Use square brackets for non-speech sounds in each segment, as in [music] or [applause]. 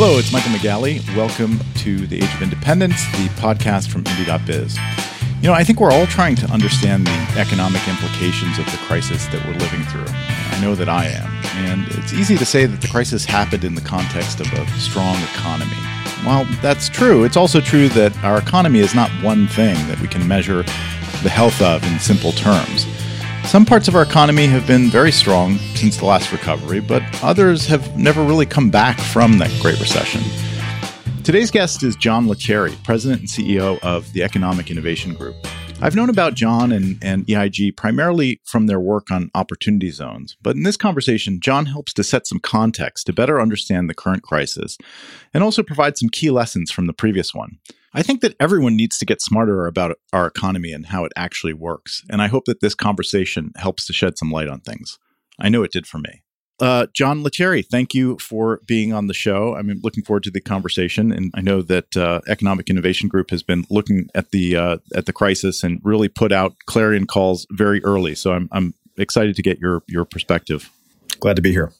Hello, it's Michael McGalley. Welcome to The Age of Independence, the podcast from Indie.biz. You know, I think we're all trying to understand the economic implications of the crisis that we're living through. I know that I am. And it's easy to say that the crisis happened in the context of a strong economy. While that's true, it's also true that our economy is not one thing that we can measure the health of in simple terms. Some parts of our economy have been very strong since the last recovery, but others have never really come back from that Great Recession. Today's guest is John Lettieri, President and CEO of the Economic Innovation Group. I've known about John and, and EIG primarily from their work on opportunity zones, but in this conversation, John helps to set some context to better understand the current crisis and also provide some key lessons from the previous one. I think that everyone needs to get smarter about our economy and how it actually works. And I hope that this conversation helps to shed some light on things. I know it did for me. Uh, John Lettieri, thank you for being on the show. I'm looking forward to the conversation, and I know that uh, Economic Innovation Group has been looking at the uh, at the crisis and really put out clarion calls very early. So I'm I'm excited to get your your perspective. Glad to be here.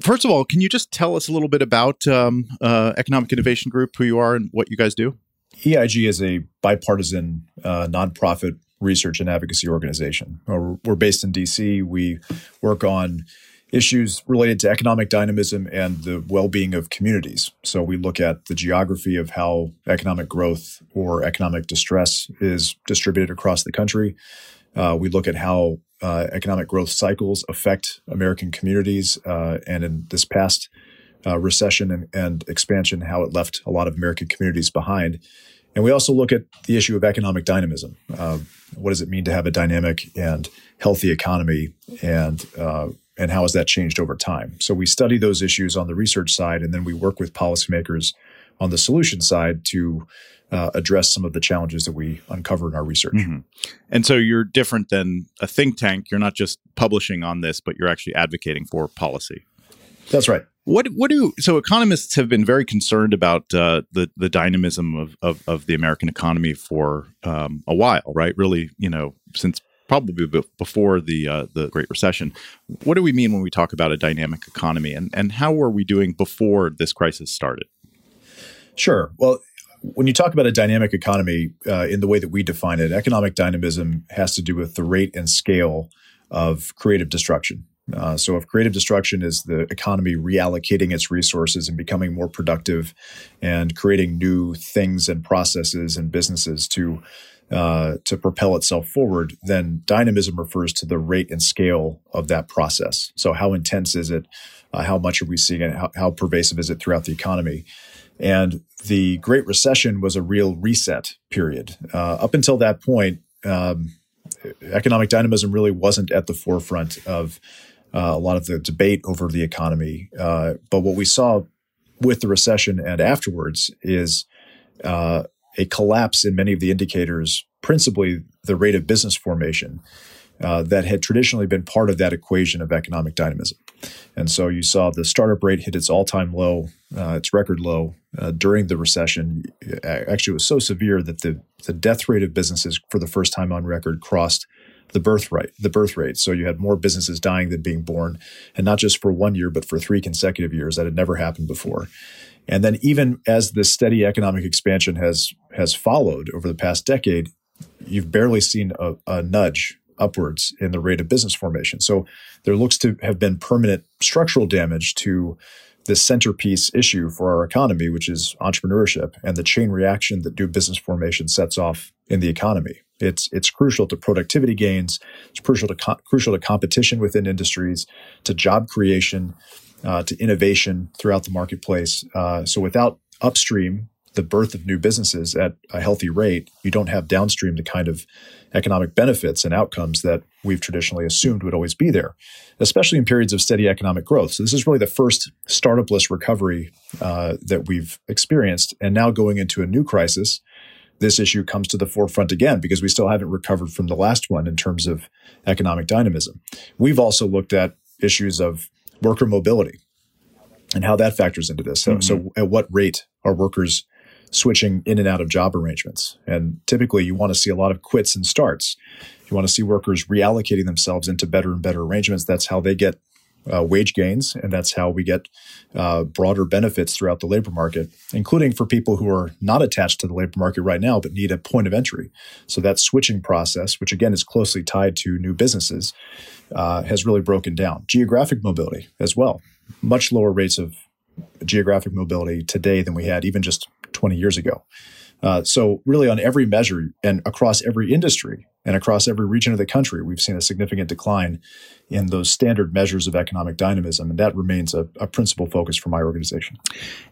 First of all, can you just tell us a little bit about um, uh, Economic Innovation Group, who you are, and what you guys do? EIG is a bipartisan uh, nonprofit research and advocacy organization. Uh, we're based in DC. We work on issues related to economic dynamism and the well being of communities. So we look at the geography of how economic growth or economic distress is distributed across the country. Uh, we look at how uh, economic growth cycles affect American communities. Uh, and in this past uh, recession and, and expansion, how it left a lot of American communities behind. And we also look at the issue of economic dynamism. Uh, what does it mean to have a dynamic and healthy economy, and uh, and how has that changed over time? So we study those issues on the research side, and then we work with policymakers on the solution side to uh, address some of the challenges that we uncover in our research. Mm-hmm. And so you're different than a think tank. You're not just publishing on this, but you're actually advocating for policy. That's right. What what do so economists have been very concerned about uh, the the dynamism of, of, of the American economy for um, a while, right? Really, you know, since probably before the uh, the Great Recession. What do we mean when we talk about a dynamic economy, and and how were we doing before this crisis started? Sure. Well, when you talk about a dynamic economy, uh, in the way that we define it, economic dynamism has to do with the rate and scale of creative destruction. Uh, so, if creative destruction is the economy reallocating its resources and becoming more productive and creating new things and processes and businesses to uh, to propel itself forward, then dynamism refers to the rate and scale of that process. So, how intense is it? Uh, how much are we seeing it? How, how pervasive is it throughout the economy? And the Great Recession was a real reset period. Uh, up until that point, um, economic dynamism really wasn't at the forefront of uh, a lot of the debate over the economy. Uh, but what we saw with the recession and afterwards is uh, a collapse in many of the indicators, principally the rate of business formation. Uh, that had traditionally been part of that equation of economic dynamism. And so you saw the startup rate hit its all time low, uh, its record low uh, during the recession. Actually, it was so severe that the, the death rate of businesses for the first time on record crossed the birth rate, the birth rate. So you had more businesses dying than being born, and not just for one year, but for three consecutive years. That had never happened before. And then even as the steady economic expansion has has followed over the past decade, you've barely seen a, a nudge upwards in the rate of business formation. So there looks to have been permanent structural damage to the centerpiece issue for our economy, which is entrepreneurship and the chain reaction that new business formation sets off in the economy. It's it's crucial to productivity gains. It's crucial to co- crucial to competition within industries, to job creation, uh, to innovation throughout the marketplace. Uh, so without upstream the birth of new businesses at a healthy rate, you don't have downstream the kind of economic benefits and outcomes that we've traditionally assumed would always be there, especially in periods of steady economic growth. So this is really the first startupless recovery uh, that we've experienced, and now going into a new crisis this issue comes to the forefront again because we still haven't recovered from the last one in terms of economic dynamism. We've also looked at issues of worker mobility and how that factors into this. So, mm-hmm. so at what rate are workers switching in and out of job arrangements? And typically, you want to see a lot of quits and starts. You want to see workers reallocating themselves into better and better arrangements. That's how they get uh, wage gains, and that's how we get uh, broader benefits throughout the labor market, including for people who are not attached to the labor market right now but need a point of entry. So that switching process, which again is closely tied to new businesses, uh, has really broken down. Geographic mobility as well, much lower rates of geographic mobility today than we had even just 20 years ago. Uh, so, really, on every measure and across every industry and across every region of the country, we've seen a significant decline in those standard measures of economic dynamism. And that remains a, a principal focus for my organization.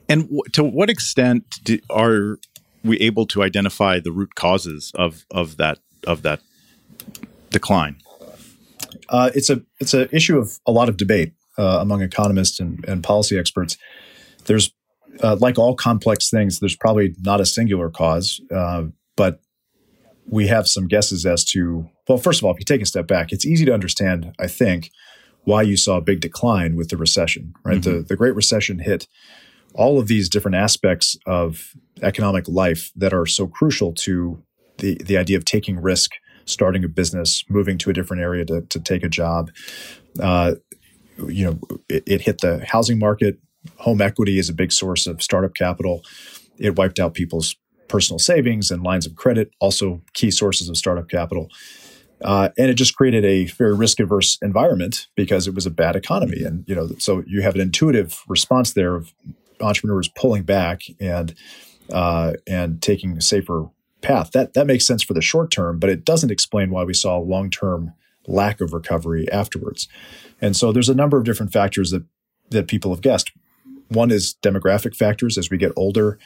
And w- to what extent do, are we able to identify the root causes of, of, that, of that decline? Uh, it's a it's an issue of a lot of debate uh, among economists and, and policy experts. There's uh, like all complex things, there's probably not a singular cause, uh, but we have some guesses as to. Well, first of all, if you take a step back, it's easy to understand, I think, why you saw a big decline with the recession. Right, mm-hmm. the the Great Recession hit all of these different aspects of economic life that are so crucial to the the idea of taking risk, starting a business, moving to a different area to, to take a job. Uh, you know, it, it, hit the housing market, home equity is a big source of startup capital. It wiped out people's personal savings and lines of credit, also key sources of startup capital. Uh, and it just created a very risk averse environment because it was a bad economy. And, you know, so you have an intuitive response there of entrepreneurs pulling back and, uh, and taking a safer path. That, that makes sense for the short term, but it doesn't explain why we saw long term lack of recovery afterwards. And so there's a number of different factors that, that people have guessed. One is demographic factors as we get older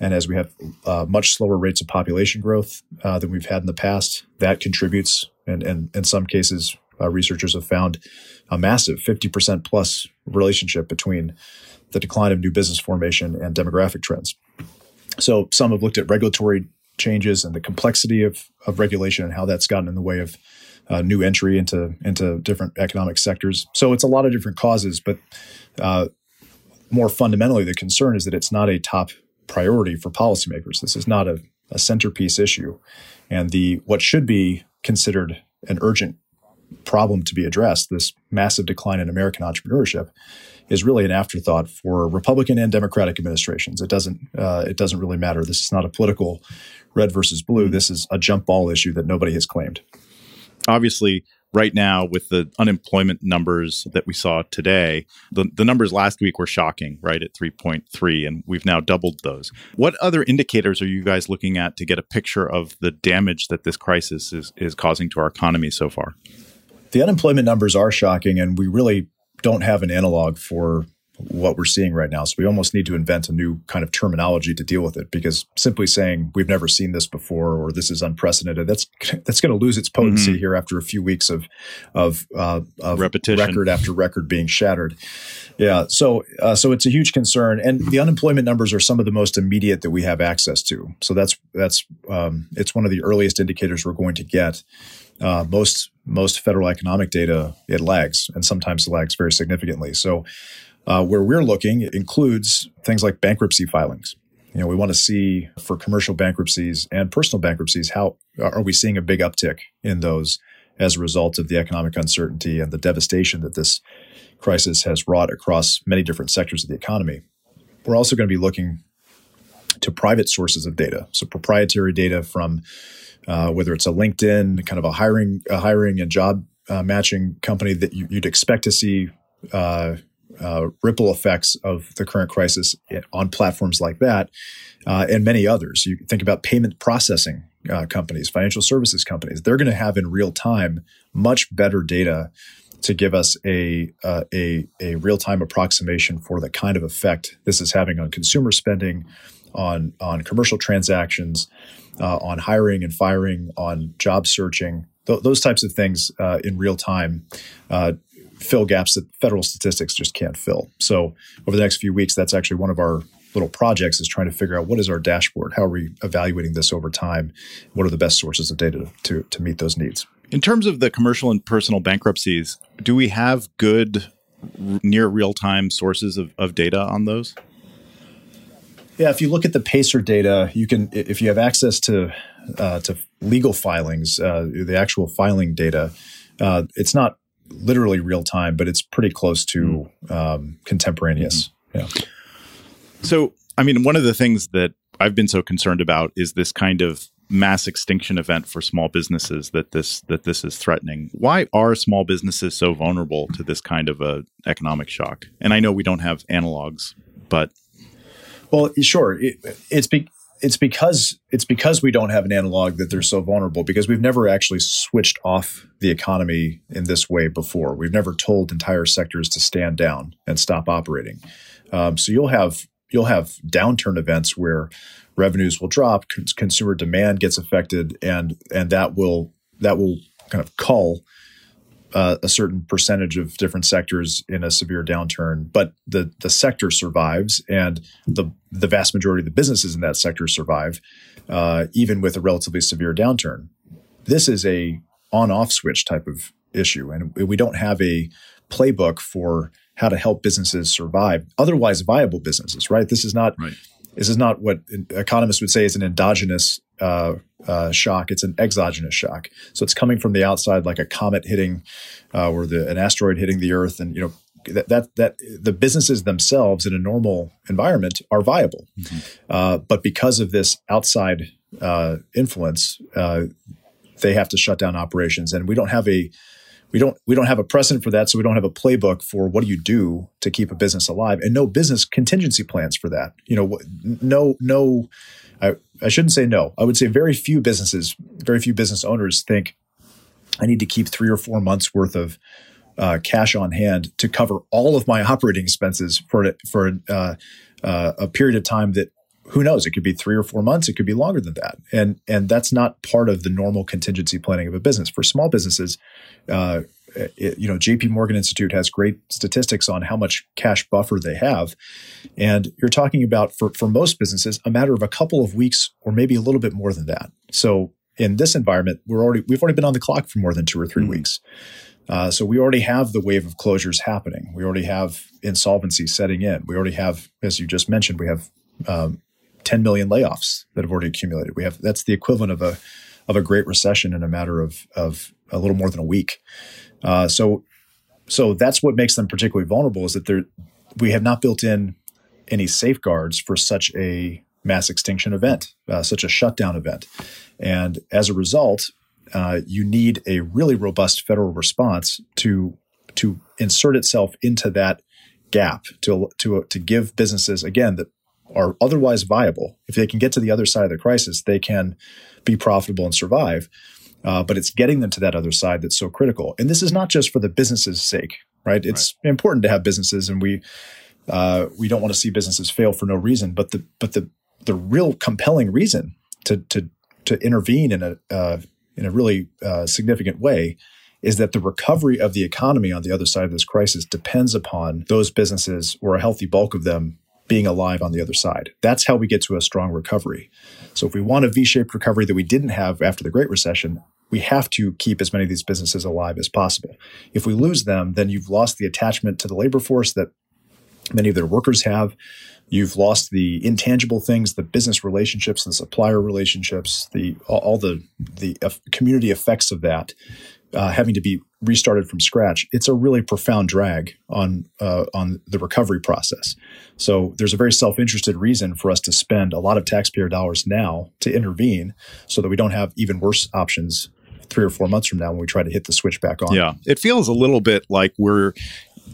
and as we have uh, much slower rates of population growth uh, than we've had in the past. That contributes, and, and in some cases, uh, researchers have found a massive 50% plus relationship between the decline of new business formation and demographic trends. So some have looked at regulatory changes and the complexity of, of regulation and how that's gotten in the way of uh, new entry into into different economic sectors. So it's a lot of different causes, but uh, more fundamentally, the concern is that it's not a top priority for policymakers. This is not a, a centerpiece issue, and the what should be considered an urgent problem to be addressed, this massive decline in American entrepreneurship, is really an afterthought for Republican and Democratic administrations. It doesn't uh, it doesn't really matter. This is not a political red versus blue. This is a jump ball issue that nobody has claimed. Obviously, right now with the unemployment numbers that we saw today, the, the numbers last week were shocking, right, at 3.3, and we've now doubled those. What other indicators are you guys looking at to get a picture of the damage that this crisis is, is causing to our economy so far? The unemployment numbers are shocking, and we really don't have an analog for what we're seeing right now. So we almost need to invent a new kind of terminology to deal with it because simply saying we've never seen this before or this is unprecedented, that's [laughs] that's going to lose its potency mm-hmm. here after a few weeks of of, uh, of repetition, record after record being shattered. Yeah, so uh, so it's a huge concern, and the unemployment numbers are some of the most immediate that we have access to. So that's that's um, it's one of the earliest indicators we're going to get. Uh, most most federal economic data it lags, and sometimes lags very significantly. So uh, where we're looking includes things like bankruptcy filings. You know, we want to see for commercial bankruptcies and personal bankruptcies, how are we seeing a big uptick in those as a result of the economic uncertainty and the devastation that this crisis has wrought across many different sectors of the economy. We're also going to be looking to private sources of data, so proprietary data from uh, whether it's a LinkedIn, kind of a hiring, a hiring and job uh, matching company that you, would expect to see uh, uh, ripple effects of the current crisis on platforms like that uh, and many others. You think about payment processing uh, companies, financial services companies. They're going to have in real time much better data to give us a uh, a, a real time approximation for the kind of effect this is having on consumer spending, on on commercial transactions, uh, on hiring and firing, on job searching. Th- those types of things uh, in real time fill gaps that federal statistics just can't fill. So over the next few weeks, that's actually one of our little projects is trying to figure out what is our dashboard? How are we evaluating this over time? What are the best sources of data to, to meet those needs? In terms of the commercial and personal bankruptcies, do we have good near real time sources of, of data on those? Yeah, if you look at the Pacer data, you can if you have access to uh, to legal filings, uh, the actual filing data, uh, it's not literally real time, but it's pretty close to mm. um, contemporaneous. Mm-hmm. Yeah. So, I mean, one of the things that I've been so concerned about is this kind of mass extinction event for small businesses that this that this is threatening. Why are small businesses so vulnerable to this kind of a economic shock? And I know we don't have analogs, but well, sure, it, it's be, it's because it's because we don't have an analog that they're so vulnerable because we've never actually switched off the economy in this way before. We've never told entire sectors to stand down and stop operating. Um, so you'll have you'll have downturn events where revenues will drop, consumer demand gets affected, and and that will that will kind of cull uh, a certain percentage of different sectors in a severe downturn. But the the sector survives, and the the vast majority of the businesses in that sector survive, uh, even with a relatively severe downturn. This is a on off switch type of issue, and we don't have a playbook for how to help businesses survive, otherwise viable businesses. Right? This is not. Right this is not what economists would say is an endogenous uh, uh, shock. It's an exogenous shock. So it's coming from the outside, like a comet hitting, uh, or the, an asteroid hitting the Earth, and you know that that, that the businesses themselves in a normal environment are viable, mm-hmm. Uh, but because of this outside uh, influence, uh, they have to shut down operations, and we don't have a we don't we don't have a precedent for that so we don't have a playbook for what do you do to keep a business alive and no business contingency plans for that you know no no I, I shouldn't say no i would say very few businesses very few business owners think i need to keep three or four months worth of uh, cash on hand to cover all of my operating expenses for for uh, uh, a period of time that who knows? It could be three or four months. It could be longer than that, and and that's not part of the normal contingency planning of a business. For small businesses, uh, it, you know, J.P. Morgan Institute has great statistics on how much cash buffer they have, and you're talking about for for most businesses a matter of a couple of weeks or maybe a little bit more than that. So in this environment, we're already we've already been on the clock for more than two or 3 mm-hmm. weeks. Uh, so we already have the wave of closures happening. We already have insolvency setting in. We already have, as you just mentioned, we have um, 10 million layoffs that have already accumulated. We have that's the equivalent of a of a great recession in a matter of of a little more than a week. Uh, so so that's what makes them particularly vulnerable is that we have not built in any safeguards for such a mass extinction event, uh, such a shutdown event, and as a result, uh, you need a really robust federal response to to insert itself into that gap to to to give businesses again that are otherwise viable, if they can get to the other side of the crisis, they can be profitable and survive. Uh, but it's getting them to that other side that's so critical. And this is not just for the business's sake, right? It's right. important to have businesses, and we uh, we don't want to see businesses fail for no reason. But the but the the real compelling reason to to to intervene in a uh, in a really uh, significant way is that the recovery of the economy on the other side of this crisis depends upon those businesses or a healthy bulk of them being alive on the other side. That's how we get to a strong recovery. So if we want a V-shaped recovery that we didn't have after the Great Recession, we have to keep as many of these businesses alive as possible. If we lose them, then you've lost the attachment to the labor force that many of their workers have. You've lost the intangible things, the business relationships, the supplier relationships, the all the the community effects of that uh, having to be restarted from scratch, it's a really profound drag on uh, on the recovery process. So there's a very self-interested reason for us to spend a lot of taxpayer dollars now to intervene, so that we don't have even worse options three or four months from now when we try to hit the switch back on. Yeah, it feels a little bit like we're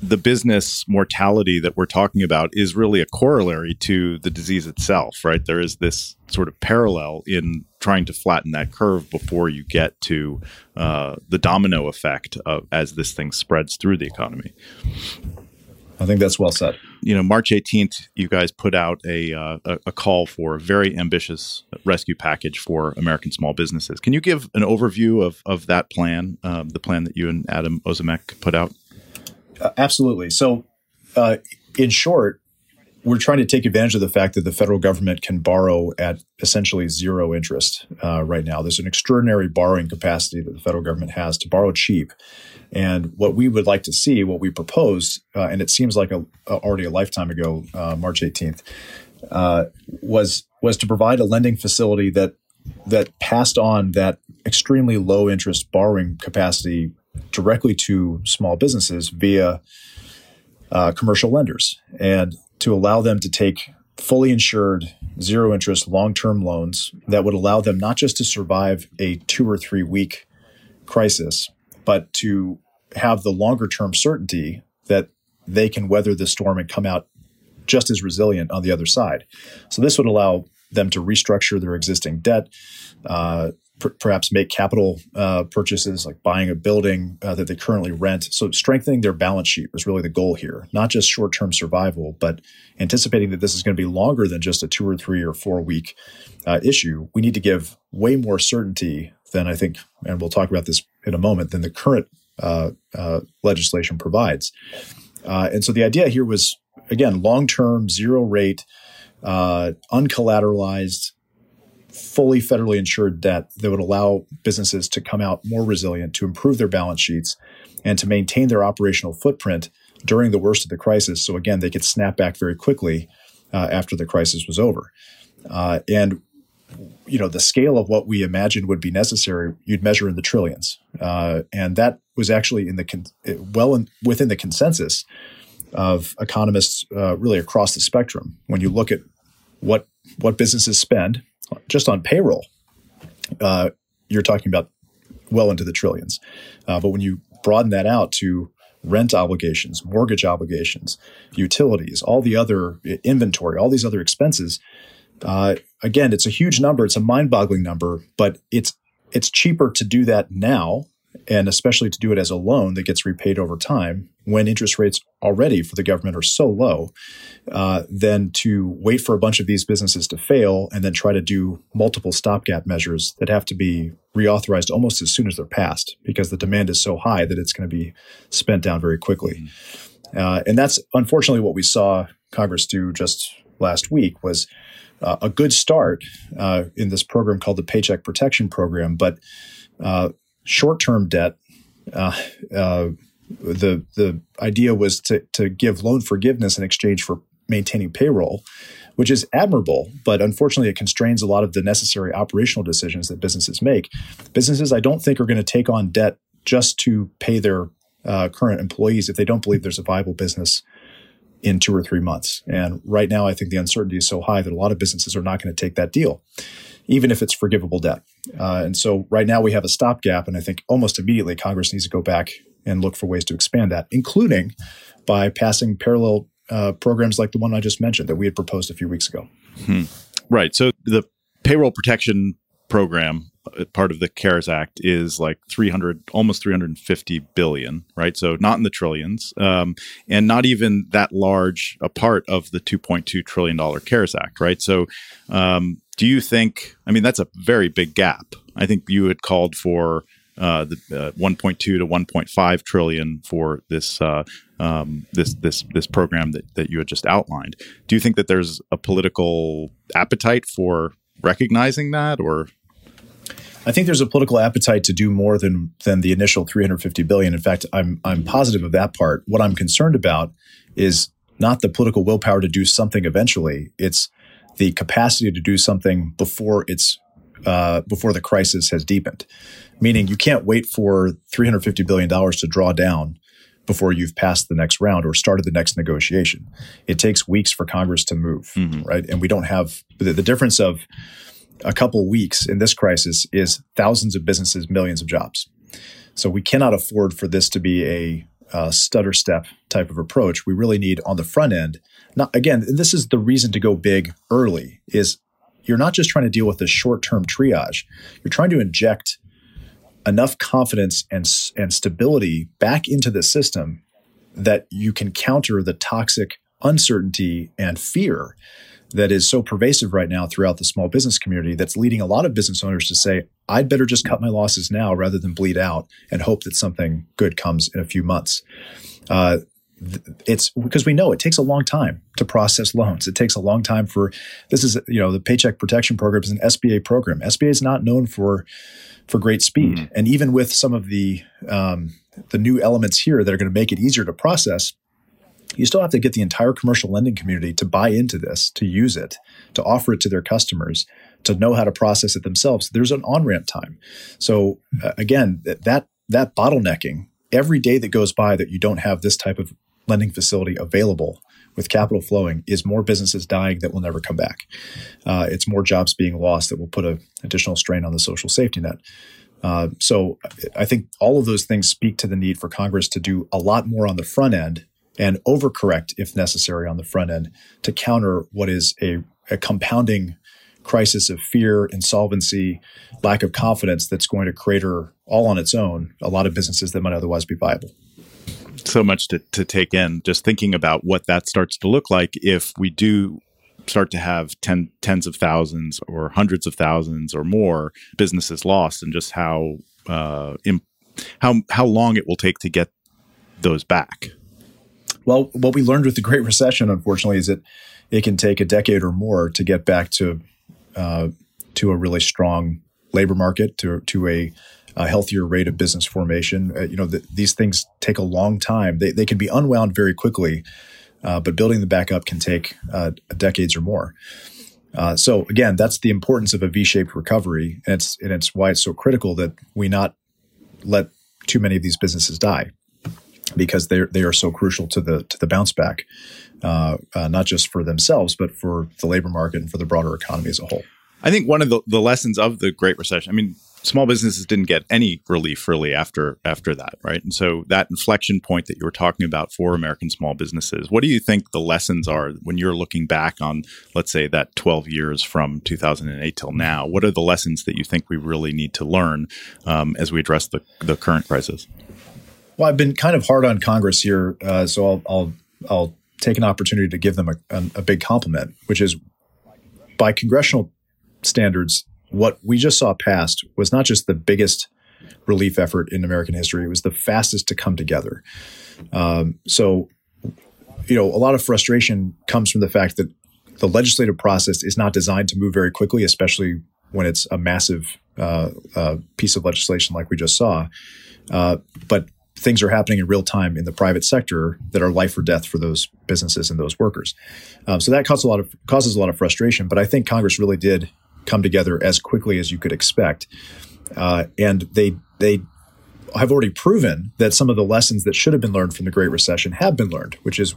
the business mortality that we're talking about is really a corollary to the disease itself, right? There is this sort of parallel in trying to flatten that curve before you get to uh, the domino effect of, as this thing spreads through the economy. I think that's well said. You know, March 18th, you guys put out a, uh, a, call for a very ambitious rescue package for American small businesses. Can you give an overview of, of that plan, um, the plan that you and Adam Ozimek put out? Uh, absolutely. So, uh, in short, we're trying to take advantage of the fact that the federal government can borrow at essentially zero interest uh, right now. There's an extraordinary borrowing capacity that the federal government has to borrow cheap. And what we would like to see, what we proposed, uh, and it seems like a, already a lifetime ago, uh, March 18th, uh, was was to provide a lending facility that that passed on that extremely low interest borrowing capacity directly to small businesses via uh, commercial lenders. And to allow them to take fully insured, zero interest, long term loans that would allow them not just to survive a two or three week crisis, but to have the longer term certainty that they can weather the storm and come out just as resilient on the other side. So, this would allow them to restructure their existing debt, uh, per- perhaps make capital uh, purchases like buying a building uh, that they currently rent. So, strengthening their balance sheet was really the goal here, not just short term survival, but anticipating that this is going to be longer than just a two or three or four week uh, issue. We need to give way more certainty than I think, and we'll talk about this in a moment, than the current uh, uh, legislation provides. Uh, and so the idea here was again long term, zero rate, uncollateralized fully federally insured debt that would allow businesses to come out more resilient, to improve their balance sheets, and to maintain their operational footprint during the worst of the crisis. So, again, they could snap back very quickly uh, after the crisis was over. Uh, and you know the scale of what we imagined would be necessary you'd measure in the trillions uh, and that was actually in the con- well in, within the consensus of economists uh, really across the spectrum when you look at what what businesses spend just on payroll, uh, you're talking about well into the trillions. Uh, but when you broaden that out to rent obligations, mortgage obligations, utilities, all the other inventory, all these other expenses, uh, again, it's a huge number. It's a mind-boggling number, but it's it's cheaper to do that now and especially to do it as a loan that gets repaid over time when interest rates already for the government are so low, uh, than to wait for a bunch of these businesses to fail and then try to do multiple stopgap measures that have to be reauthorized almost as soon as they're passed because the demand is so high that it's going to be spent down very quickly. Mm-hmm. Uh, and that's unfortunately what we saw Congress do just last week was uh, a good start uh, in this program called the Paycheck Protection Program, but uh, short-term debt, uh, uh, the the idea was to to give loan forgiveness in exchange for maintaining payroll, which is admirable, but unfortunately it constrains a lot of the necessary operational decisions that businesses make. Businesses, I don't think, are going to take on debt just to pay their uh, current employees if they don't believe there's a viable business in two or three months. And right now, I think the uncertainty is so high that a lot of businesses are not going to take that deal even if it's forgivable debt. Uh, and so right now we have a stopgap, and I think almost immediately Congress needs to go back and look for ways to expand that, including by passing parallel uh, programs like the one I just mentioned that we had proposed a few weeks ago. Hmm. Right. So the payroll protection program uh, part of the cares act is like 300 almost 350 billion right? So not in the trillions um, and not even that large a part of the 2.2 trillion dollar cares act right? So um, do you think i mean that's a very big gap. I think you had called for uh, the uh, 1.2 to 1.5 trillion for this uh, um, this this this program that, that you had just outlined. Do you think that there's a political appetite for recognizing that, or I think there's a political appetite to do more than than the initial 350 billion. In fact, I'm I'm positive of that part. What I'm concerned about is not the political willpower to do something eventually. It's the capacity to do something before it's uh, before the crisis has deepened. Meaning, you can't wait for 350 billion dollars to draw down before you've passed the next round or started the next negotiation. It takes weeks for Congress to move, mm-hmm. right? And we don't have the, the difference of a couple weeks in this crisis is thousands of businesses, millions of jobs. So we cannot afford for this to be a, a stutter step type of approach. We really need on the front end. Not again, this is the reason to go big early. Is you're not just trying to deal with the short term triage. You're trying to inject enough confidence and and stability back into the system that you can counter the toxic uncertainty and fear that is so pervasive right now throughout the small business community that's leading a lot of business owners to say, I'd better just cut my losses now rather than bleed out and hope that something good comes in a few months. Uh, it's because we know it takes a long time to process loans. It takes a long time for this is you know the Paycheck Protection Program is an SBA program. SBA is not known for for great speed, mm-hmm. and even with some of the um, the new elements here that are going to make it easier to process, you still have to get the entire commercial lending community to buy into this, to use it, to offer it to their customers, to know how to process it themselves. There's an on ramp time. So uh, again, that that bottlenecking every day that goes by that you don't have this type of lending facility available with capital flowing is more businesses dying that will never come back. Uh, it's more jobs being lost that will put an additional strain on the social safety net. Uh, so I think all of those things speak to the need for Congress to do a lot more on the front end and overcorrect if necessary on the front end to counter what is a, a compounding crisis of fear, insolvency, lack of confidence that's going to crater all on its own a lot of businesses that might otherwise be viable. So much to, to take in, just thinking about what that starts to look like if we do start to have ten, tens of thousands or hundreds of thousands or more businesses lost and just how uh, imp- how how long it will take to get those back. Well, what we learned with the Great Recession, unfortunately, is that it can take a decade or more to get back to uh, to a really strong labor market, to to a, a healthier rate of business formation. Uh, you know, the, these things take a long time. They they can be unwound very quickly, uh, but building them back up can take uh, decades or more. Uh, so again, that's the importance of a V-shaped recovery, and it's and it's why it's so critical that we not let too many of these businesses die because they they are so crucial to the to the bounce back, uh, uh, not just for themselves but for the labor market and for the broader economy as a whole. I think one of the, the lessons of the Great Recession. I mean, small businesses didn't get any relief really after after that, right? And so that inflection point that you were talking about for American small businesses, what do you think the lessons are when you're looking back on, let's say, that 12 years from 2008 till now? What are the lessons that you think we really need to learn um, as we address the the current crisis? Well, I've been kind of hard on Congress here, uh, so I'll, I'll, I'll take an opportunity to give them a, a, a big compliment, which is by congressional standards, what we just saw passed was not just the biggest relief effort in American history; it was the fastest to come together. Um, so, you know, a lot of frustration comes from the fact that the legislative process is not designed to move very quickly, especially when it's a massive uh, uh, piece of legislation like we just saw. Uh, but things are happening in real time in the private sector that are life or death for those businesses and those workers. Um, so that causes a lot of causes a lot of frustration. But I think Congress really did come together as quickly as you could expect, uh, and they they have already proven that some of the lessons that should have been learned from the Great Recession have been learned, which is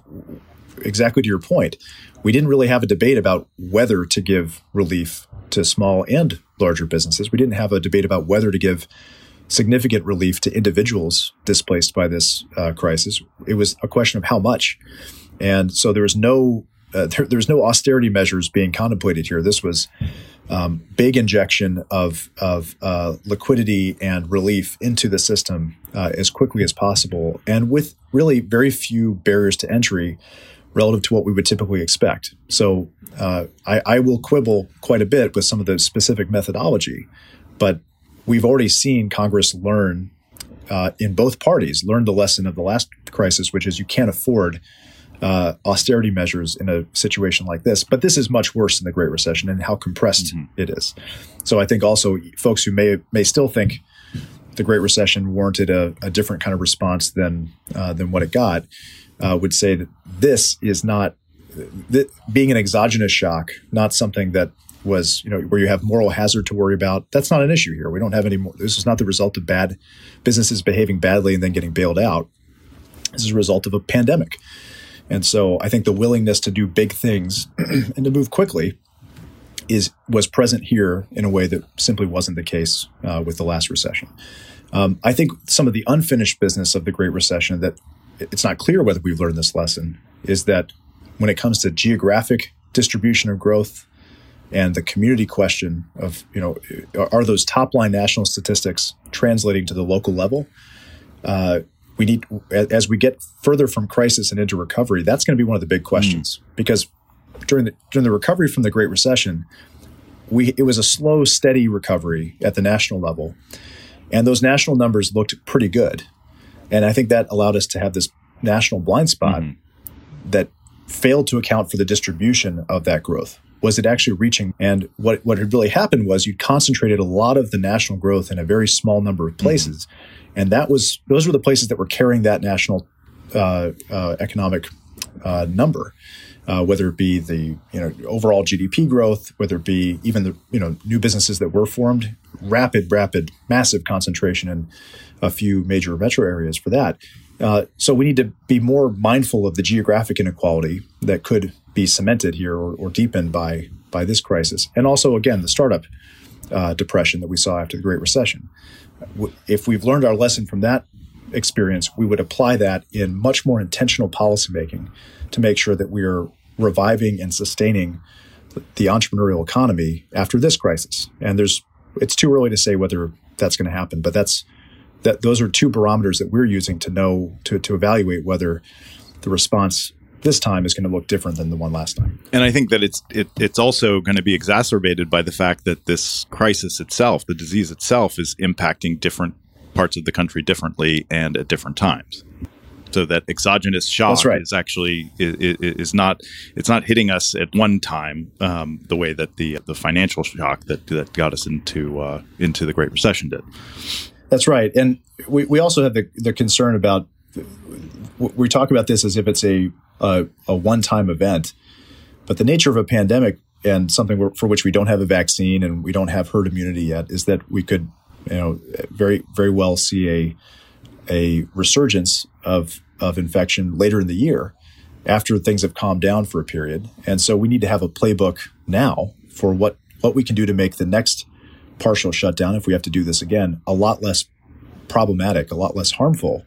exactly to your point. We didn't really have a debate about whether to give relief to small and larger businesses. We didn't have a debate about whether to give significant relief to individuals displaced by this uh, crisis. It was a question of how much, and so there was no uh, [laughs] there, there, was no austerity measures being contemplated here. This was um, big injection of of uh, liquidity and relief into the system uh, as quickly as possible, and with really very few barriers to entry relative to what we would typically expect. So uh, I, I will quibble quite a bit with some of the specific methodology, but we've already seen Congress learn uh, in both parties learn the lesson of the last crisis, which is you can't afford uh, austerity measures in a situation like this. But this is much worse than the Great Recession and how compressed mm-hmm. it is. So I think also folks who may may still think the Great Recession warranted a, a different kind of response than uh, than what it got uh, would say that this is not th- being an exogenous shock, not something that was, you know, where you have moral hazard to worry about. That's not an issue here. We don't have any more. This is not the result of bad businesses behaving badly and then getting bailed out. This is a result of a pandemic. And so I think the willingness to do big things [clears throat] and to move quickly is was present here in a way that simply wasn't the case uh, with the last recession. Um, I think some of the unfinished business of the Great Recession that it's not clear whether we've learned this lesson is that when it comes to geographic distribution of growth, and the community question of you know are those top line national statistics translating to the local level uh, we need as we get further from crisis and into recovery that's going to be one of the big questions mm. because during the during the recovery from the great recession we it was a slow steady recovery at the national level and those national numbers looked pretty good and i think that allowed us to have this national blind spot mm. that failed to account for the distribution of that growth was it actually reaching? And what, what had really happened was you concentrated a lot of the national growth in a very small number of places. Mm-hmm. And that was, those were the places that were carrying that national uh, uh, economic uh, number. uh, whether it be the you know overall GDP growth, whether it be even the you know new businesses that were formed, rapid, rapid, massive concentration in a few major metro areas for that. Uh, so we need to be more mindful of the geographic inequality that could be cemented here or, or deepened by by this crisis, and also again the startup uh, depression that we saw after the Great Recession. If we've learned our lesson from that experience, we would apply that in much more intentional policymaking to make sure that we are reviving and sustaining the entrepreneurial economy after this crisis. And there's it's too early to say whether that's going to happen, but that's that those are two barometers that we're using to know to to evaluate whether the response this time is going to look different than the one last time. And I think that it's it, it's also going to be exacerbated by the fact that this crisis itself, the disease itself, is impacting different parts of the country differently and at different times. So that exogenous shock right. is actually is, is, not it's not hitting us at one time um, the way that the the financial shock that that got us into uh, into the Great Recession did. That's right, and we, we also have the, the concern about we talk about this as if it's a a, a one time event, but the nature of a pandemic and something for which we don't have a vaccine and we don't have herd immunity yet is that we could you know, very very well see a a resurgence of of infection later in the year after things have calmed down for a period. And so we need to have a playbook now for what what we can do to make the next partial shutdown, if we have to do this again, a lot less problematic, a lot less harmful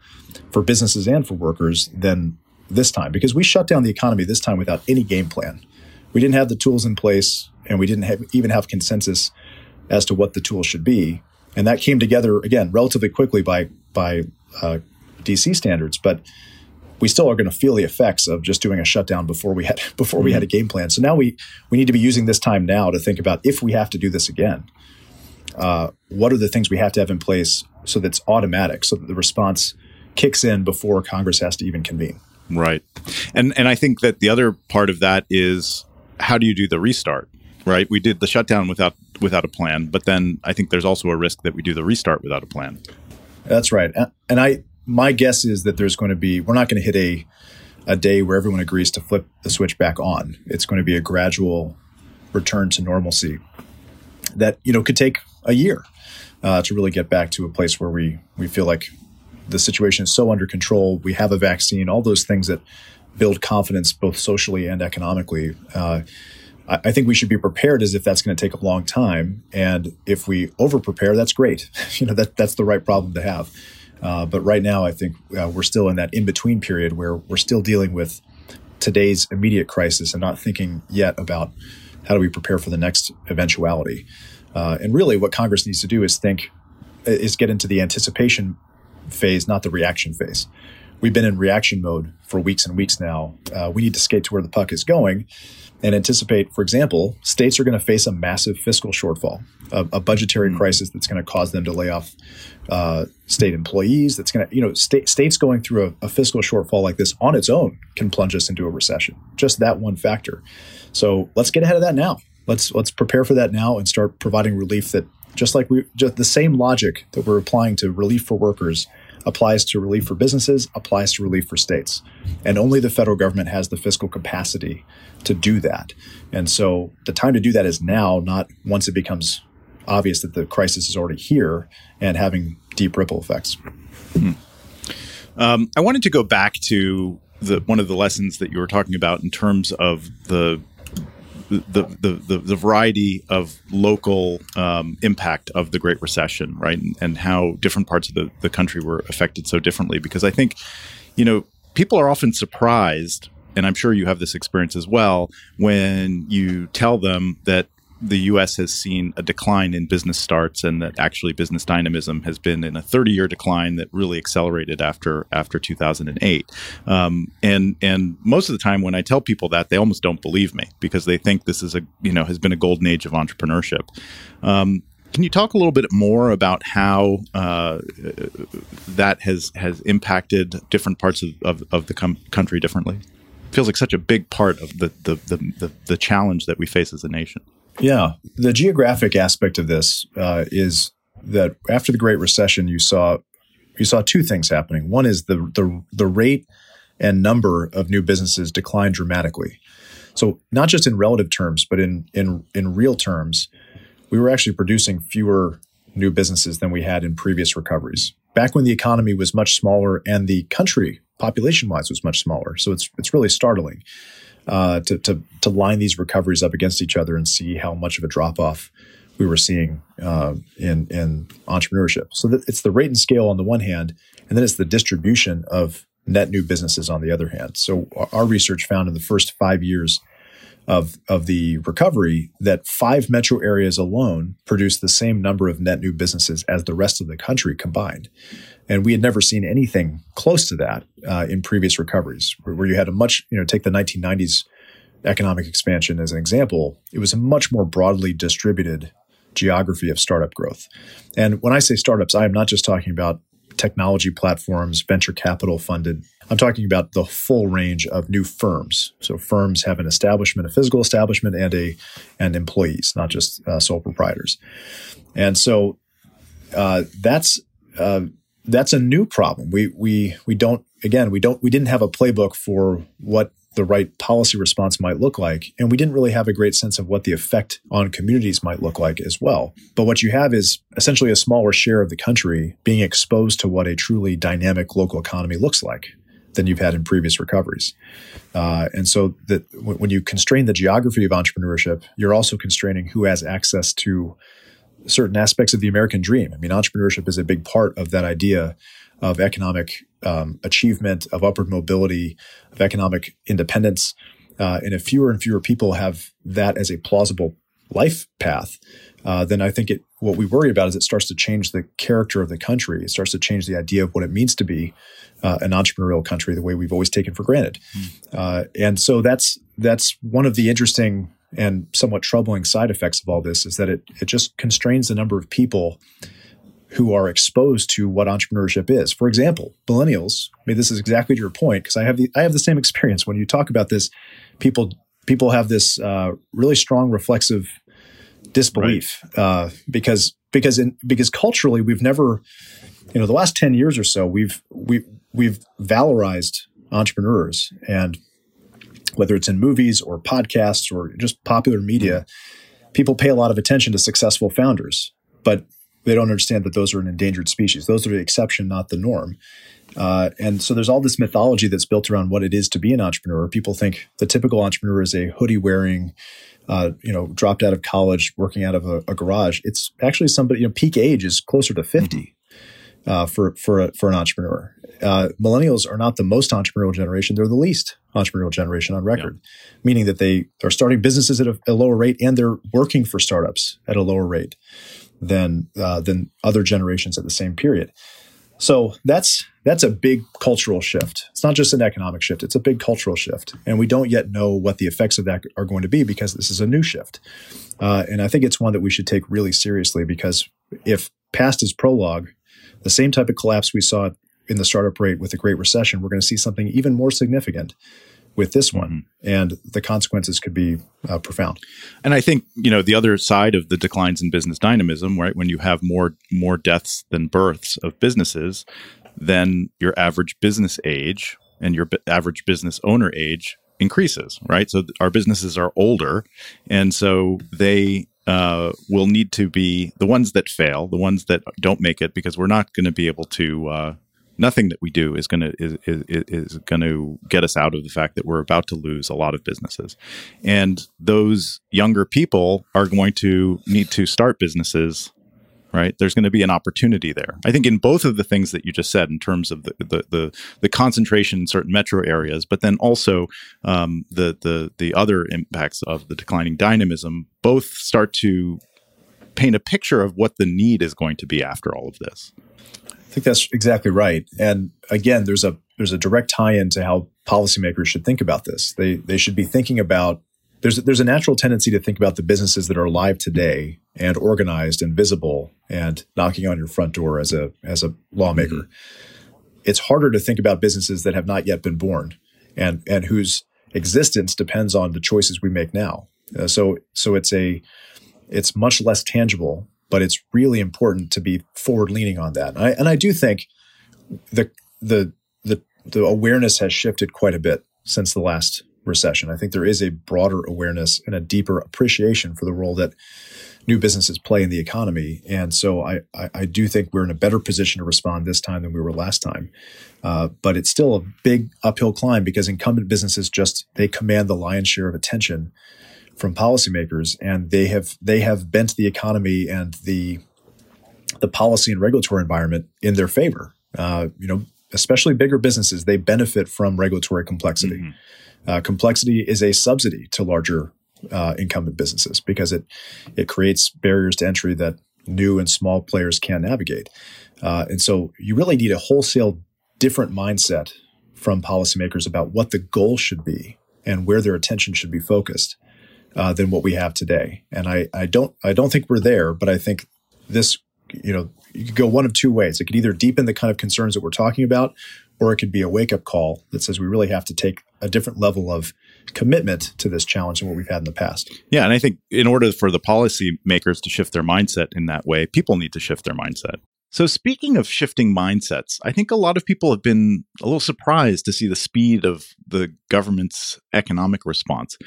for businesses and for workers than this time because we shut down the economy this time without any game plan. We didn't have the tools in place and we didn't have, even have consensus as to what the tools should be and that came together again relatively quickly by by uh, DC standards. But we still are going to feel the effects of just doing a shutdown before we had [laughs] before mm-hmm. we had a game plan. So now we we need to be using this time now to think about if we have to do this again. Uh, what are the things we have to have in place so that's automatic, so that the response kicks in before Congress has to even convene. Right, and and I think that the other part of that is how do you do the restart? Right, we did the shutdown without without a plan. But then I think there's also a risk that we do the restart without a plan. That's right. And I my guess is that there's going to be we're not going to hit a a day where everyone agrees to flip the switch back on. It's going to be a gradual return to normalcy that you know could take a year uh, to really get back to a place where we we feel like the situation is so under control. We have a vaccine. All those things that build confidence both socially and economically. Uh, I think we should be prepared as if that's going to take a long time. And if we over prepare, that's great. [laughs] you know, that, that's the right problem to have. Uh, but right now, I think uh, we're still in that in between period where we're still dealing with today's immediate crisis and not thinking yet about how do we prepare for the next eventuality. Uh, and really, what Congress needs to do is think, is get into the anticipation phase, not the reaction phase. We've been in reaction mode for weeks and weeks now. Uh, we need to skate to where the puck is going and anticipate, for example, states are going to face a massive fiscal shortfall, a, a budgetary mm-hmm. crisis that's going to cause them to lay off uh, state employees. That's going to, you know, state, states going through a, a, fiscal shortfall like this on its own can plunge us into a recession. Just that one factor. So let's get ahead of that now. Let's let's prepare for that now and start providing relief that just like we just the same logic that we're applying to relief for workers applies to relief for businesses, applies to relief for states. And only the federal government has the fiscal capacity to do that. And so the time to do that is now, not once it becomes obvious that the crisis is already here and having deep ripple effects. Hmm. Um, I wanted to go back to the one of the lessons that you were talking about in terms of the the, the, the, the variety of local um, impact of the Great Recession, right? And, and, how different parts of the, the country were affected so differently. Because I think, you know, people are often surprised, and I'm sure you have this experience as well, when you tell them that the U.S. has seen a decline in business starts, and that actually business dynamism has been in a 30-year decline that really accelerated after after 2008. Um, and and most of the time, when I tell people that, they almost don't believe me because they think this is a you know has been a golden age of entrepreneurship. Um, can you talk a little bit more about how uh, that has has impacted different parts of, of, of the com- country differently? It feels like such a big part of the the, the the the challenge that we face as a nation. Yeah, the geographic aspect of this uh, is that after the Great Recession, you saw you saw two things happening. One is the the the rate and number of new businesses declined dramatically. So not just in relative terms, but in in in real terms, we were actually producing fewer new businesses than we had in previous recoveries. Back when the economy was much smaller and the country population wise was much smaller. So it's it's really startling uh, to, to to line these recoveries up against each other and see how much of a drop off we were seeing uh, in in entrepreneurship. So it's the rate and scale on the one hand, and then it's the distribution of net new businesses on the other hand. So our research found in the first five years of of the recovery that five metro areas alone produced the same number of net new businesses as the rest of the country combined. And we had never seen anything close to that uh, in previous recoveries, where, where you had a much, you know, take the 1990s economic expansion as an example, it was a much more broadly distributed geography of startup growth. And when I say startups, I am not just talking about technology platforms, venture capital funded. I'm talking about the full range of new firms. So firms have an establishment, a physical establishment, and a and employees, not just uh, sole proprietors. And so uh, that's uh, that's a new problem. We we we don't again we don't we didn't have a playbook for what the right policy response might look like. And we didn't really have a great sense of what the effect on communities might look like as well. But what you have is essentially a smaller share of the country being exposed to what a truly dynamic local economy looks like than you've had in previous recoveries. Uh, and so that when you constrain the geography of entrepreneurship, you're also constraining who has access to certain aspects of the American dream. I mean, entrepreneurship is a big part of that idea of economic um, achievement, of upward mobility, of economic independence. Uh, and if fewer and fewer people have that as a plausible life path, uh, then I think it, what we worry about is it starts to change the character of the country. It starts to change the idea of what it means to be uh, an entrepreneurial country, the way we've always taken for granted. Mm. and so that's that's one of the interesting and somewhat troubling side effects of all this is that it it just constrains the number of people who are exposed to what entrepreneurship is. For example, millennials. I mean, this is exactly to your point because I have the I have the same experience. When you talk about this, people people have this uh, really strong reflexive disbelief right. uh, because because in, because culturally we've never, you know, the last ten years or so we've we we've valorized entrepreneurs and whether it's in movies or podcasts or just popular media, people pay a lot of attention to successful founders. But they don't understand that those are an endangered species. Those are the exception, not the norm. Uh, and so there's all this mythology that's built around what it is to be an entrepreneur. People think the typical entrepreneur is a hoodie wearing, uh, you know, dropped out of college, working out of a, a, garage. It's actually somebody, you know, peak age is closer to 50 mm-hmm. Uh, for, for, a, for an entrepreneur. Uh, millennials are not the most entrepreneurial generation. They're the least entrepreneurial generation on record, yeah. meaning that they are starting businesses at a, a lower rate and they're working for startups at a lower rate than uh, than other generations at the same period. So that's that's a big cultural shift. It's not just an economic shift; it's a big cultural shift, and we don't yet know what the effects of that are going to be because this is a new shift. Uh, and I think it's one that we should take really seriously because if past is prologue, the same type of collapse we saw in the startup rate with the Great Recession, we're going to see something even more significant with this one, mm-hmm. and the consequences could be uh, profound. And I think you know the other side of the declines in business dynamism, right? When you have more more deaths than births of businesses, then your average business age and your b- average business owner age increases, right? So th- our businesses are older, and so they uh, will need to be the ones that fail, the ones that don't make it, because we're not going to be able to uh, nothing that we do is going to is, is, is going to get us out of the fact that we're about to lose a lot of businesses. And those younger people are going to need to start businesses right there's going to be an opportunity there i think in both of the things that you just said in terms of the the the, the concentration in certain metro areas but then also um, the the the other impacts of the declining dynamism both start to paint a picture of what the need is going to be after all of this I think that's exactly right. And again, there's a there's a direct tie-in to how policymakers should think about this. They they should be thinking about there's there's a natural tendency to think about the businesses that are alive today and organized and visible and knocking on your front door as a as a lawmaker. Mm-hmm. It's harder to think about businesses that have not yet been born and and whose existence depends on the choices we make now. Uh, so so it's a it's much less tangible but it's really important to be forward leaning on that. And I, and I do think the, the, the, the awareness has shifted quite a bit since the last recession. I think there is a broader awareness and a deeper appreciation for the role that new businesses play in the economy. And so I, I, I do think we're in a better position to respond this time than we were last time. Uh, but it's still a big uphill climb because incumbent businesses just they command the lion's share of attention from policymakers, and they have they have bent the economy and the the policy and regulatory environment in their favor. Uh, you know, especially bigger businesses, they benefit from regulatory complexity. Mm-hmm. Uh, complexity is a subsidy to larger uh, incumbent businesses because it it creates barriers to entry that new and small players can't navigate. Uh, and so you really need a wholesale different mindset from policymakers about what the goal should be and where their attention should be focused uh, than what we have today. And I, I don't I don't think we're there, but I think this you know you could go one of two ways. It could either deepen the kind of concerns that we're talking about, or it could be a wake up call that says we really have to take a different level of commitment to this challenge than what we've had in the past. Yeah, and I think in order for the policymakers to shift their mindset in that way, people need to shift their mindset. So, speaking of shifting mindsets, I think a lot of people have been a little surprised to see the speed of the government's economic response.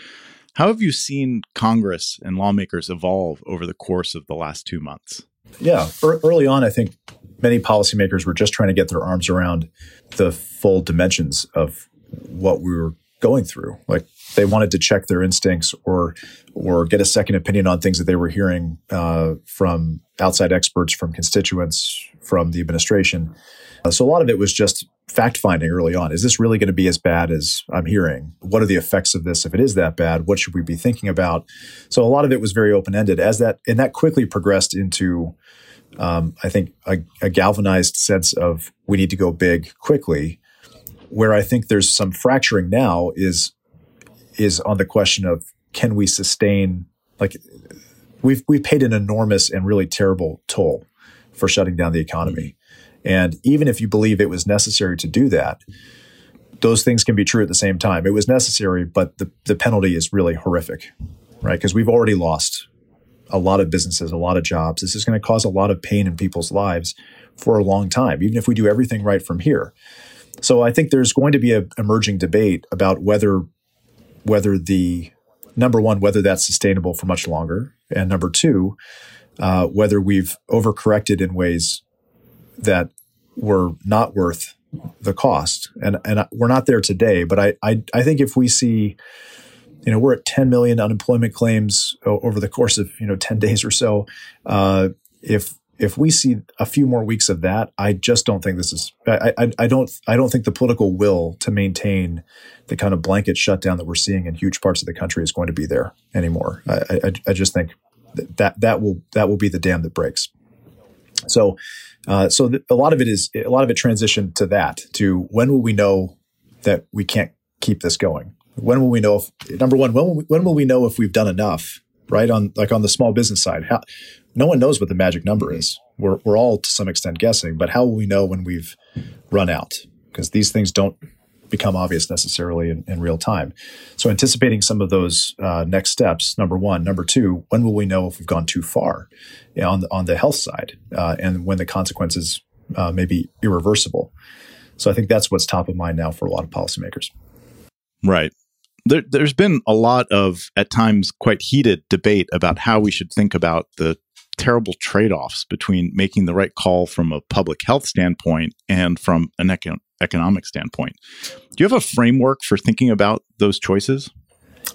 How have you seen Congress and lawmakers evolve over the course of the last two months? Yeah, early on, I think many policymakers were just trying to get their arms around the full dimensions of what we were going through. Like they wanted to check their instincts or or get a second opinion on things that they were hearing uh, from outside experts, from constituents, from the administration. Uh, so a lot of it was just fact finding early on. Is this really going to be as bad as I'm hearing? What are the effects of this if it is that bad? What should we be thinking about? So a lot of it was very open ended. As that and that quickly progressed into, um, I think, a, a galvanized sense of we need to go big quickly where I think there's some fracturing now is is on the question of can we sustain like we've we've paid an enormous and really terrible toll for shutting down the economy. And even if you believe it was necessary to do that, those things can be true at the same time. It was necessary, but the, the penalty is really horrific, right? Because we've already lost a lot of businesses, a lot of jobs. This is going to cause a lot of pain in people's lives for a long time, even if we do everything right from here. So I think there's going to be an emerging debate about whether whether the number one whether that's sustainable for much longer, and number two uh, whether we've overcorrected in ways that were not worth the cost. And and we're not there today, but I I, I think if we see you know we're at 10 million unemployment claims over the course of you know 10 days or so uh, if if we see a few more weeks of that, I just don't think this is. I, I, I, don't. I don't think the political will to maintain the kind of blanket shutdown that we're seeing in huge parts of the country is going to be there anymore. I, I, I just think that that will that will be the dam that breaks. So, uh, so th- a lot of it is a lot of it transitioned to that. To when will we know that we can't keep this going? When will we know if number one? When will we, when will we know if we've done enough? Right on like on the small business side, how, no one knows what the magic number is. We're, we're all to some extent guessing, but how will we know when we've run out? Because these things don't become obvious necessarily in, in real time. So, anticipating some of those uh, next steps, number one. Number two, when will we know if we've gone too far on, the, on the health side uh, and when the consequences uh, may be irreversible? So, I think that's what's top of mind now for a lot of policymakers. Right. There, has been a lot of, at times, quite heated debate about how we should think about the terrible trade offs between making the right call from a public health standpoint and from an econ- economic standpoint. Do you have a framework for thinking about those choices?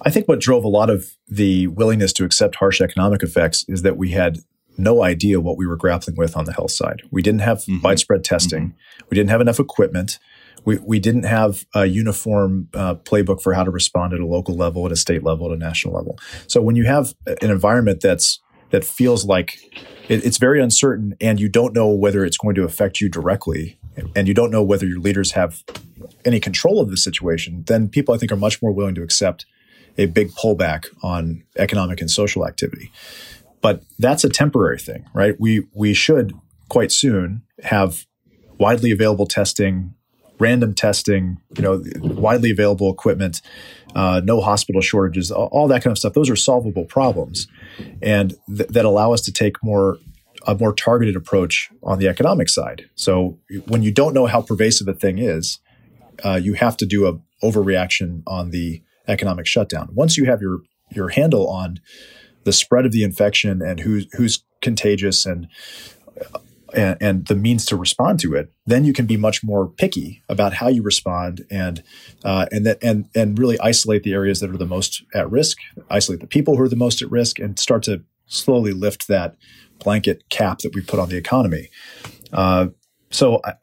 I think what drove a lot of the willingness to accept harsh economic effects is that we had no idea what we were grappling with on the health side. We didn't have mm-hmm. widespread testing, mm-hmm. we didn't have enough equipment. We, we didn't have a uniform uh, playbook for how to respond at a local level, at a state level, at a national level. So when you have an environment that's that feels like it, it's very uncertain and you don't know whether it's going to affect you directly and you don't know whether your leaders have any control of the situation, then people I think are much more willing to accept a big pullback on economic and social activity. But that's a temporary thing, right? We we should quite soon have widely available testing, random testing, you know, widely available equipment, uh, no hospital shortages, all, all, that kind of stuff. Those are solvable problems, and th- that allow us to take more a more targeted approach on the economic side. So when you don't know how pervasive a thing is, uh, you have to do a overreaction on the economic shutdown. Once you have your your handle on the spread of the infection and who's who's contagious and and, and, the means to respond to it, then you can be much more picky about how you respond and uh, and that and and really isolate the areas that are the most at risk, isolate the people who are the most at risk, and start to slowly lift that blanket cap that we put on the economy. Uh, so I,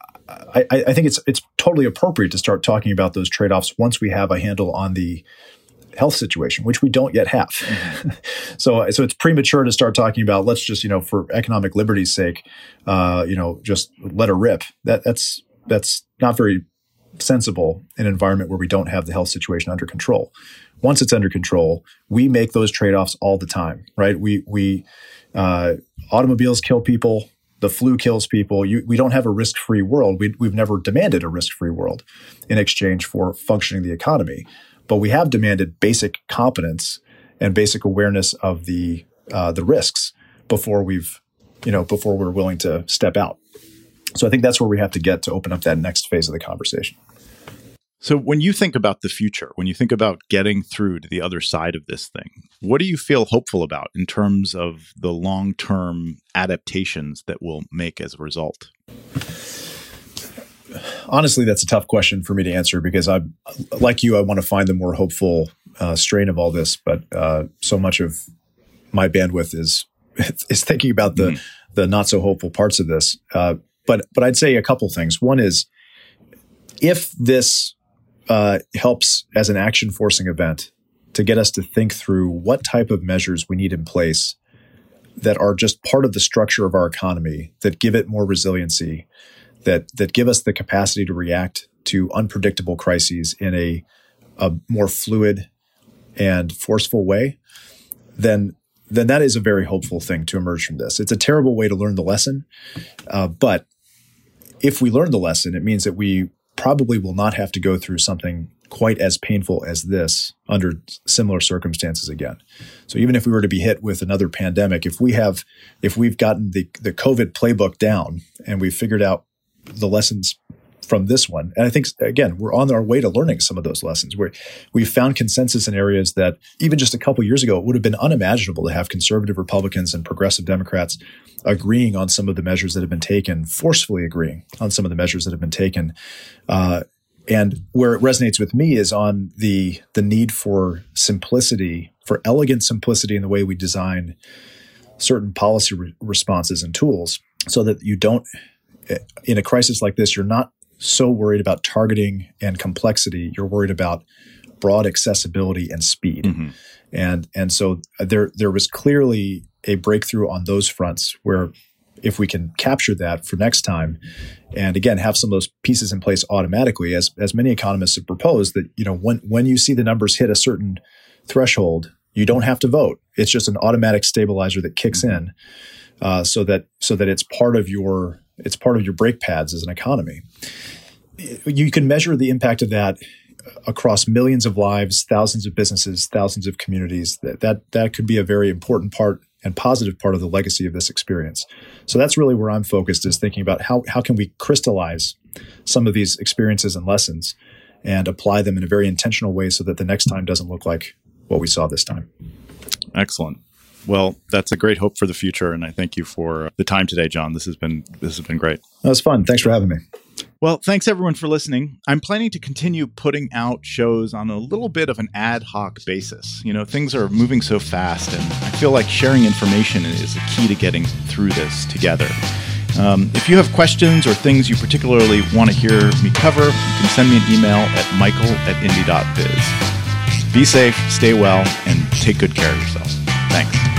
I, I, think it's it's totally appropriate to start talking about those trade offs once we have a handle on the health situation, which we don't yet have. [laughs] So, so it's premature to start talking about let's just you know for economic liberty's sake, uh, you know, just let her rip. That that's that's not very sensible in an environment where we don't have the health situation under control. Once it's under control, we make those trade offs all the time, right? We we uh, automobiles kill people. The flu kills people. You, we don't have a risk free world. We, we've never demanded a risk free world in exchange for functioning the economy but we have demanded basic competence and basic awareness of the uh, the risks before we've you know before we're willing to step out. So I think that's where we have to get to open up that next phase of the conversation. So when you think about the future, when you think about getting through to the other side of this thing, what do you feel hopeful about in terms of the long-term adaptations that we'll make as a result? Honestly, that's a tough question for me to answer because I, like you, I want to find the more hopeful uh, strain of all this. But uh, so much of my bandwidth is [laughs] is thinking about the mm. the not so hopeful parts of this. Uh, but but I'd say a couple things. One is if this uh, helps as an action forcing event to get us to think through what type of measures we need in place that are just part of the structure of our economy that give it more resiliency that that give us the capacity to react to unpredictable crises in a, a more fluid and forceful way, then then that is a very hopeful thing to emerge from this. It's a terrible way to learn the lesson, uh, but if we learn the lesson, it means that we probably will not have to go through something quite as painful as this under similar circumstances again. So even if we were to be hit with another pandemic, if we have if we've gotten the the COVID playbook down and we've figured out the lessons from this one. And I think again, we're on our way to learning some of those lessons where we found consensus in areas that even just a couple years ago it would have been unimaginable to have conservative Republicans and progressive Democrats agreeing on some of the measures that have been taken, forcefully agreeing on some of the measures that have been taken. Uh, and where it resonates with me is on the the need for simplicity, for elegant simplicity in the way we design certain policy re- responses and tools, so that you don't in a crisis like this, you're not so worried about targeting and complexity. You're worried about broad accessibility and speed. Mm-hmm. And and so there there was clearly a breakthrough on those fronts where if we can capture that for next time and again have some of those pieces in place automatically as as many economists have proposed that you know when when you see the numbers hit a certain threshold you don't have to vote it's just an automatic stabilizer that kicks mm-hmm. in uh, so that so that it's part of your it's part of your brake pads as an economy. You can measure the impact of that across millions of lives, thousands of businesses, thousands of communities. That that that could be a very important part and positive part of the legacy of this experience. So that's really where I'm focused is thinking about how how can we crystallize some of these experiences and lessons and apply them in a very intentional way so that the next time doesn't look like what we saw this time. Excellent. Well, that's a great hope for the future, and I thank you for the time today, John. This has been this has been great. That was fun. Thanks for having me. Well, thanks everyone for listening. I'm planning to continue putting out shows on a little bit of an ad hoc basis. You know, things are moving so fast, and I feel like sharing information is the key to getting through this together. Um, if you have questions or things you particularly want to hear me cover, you can send me an email at michael at indie.biz. Be safe, stay well, and take good care of yourself. Thanks.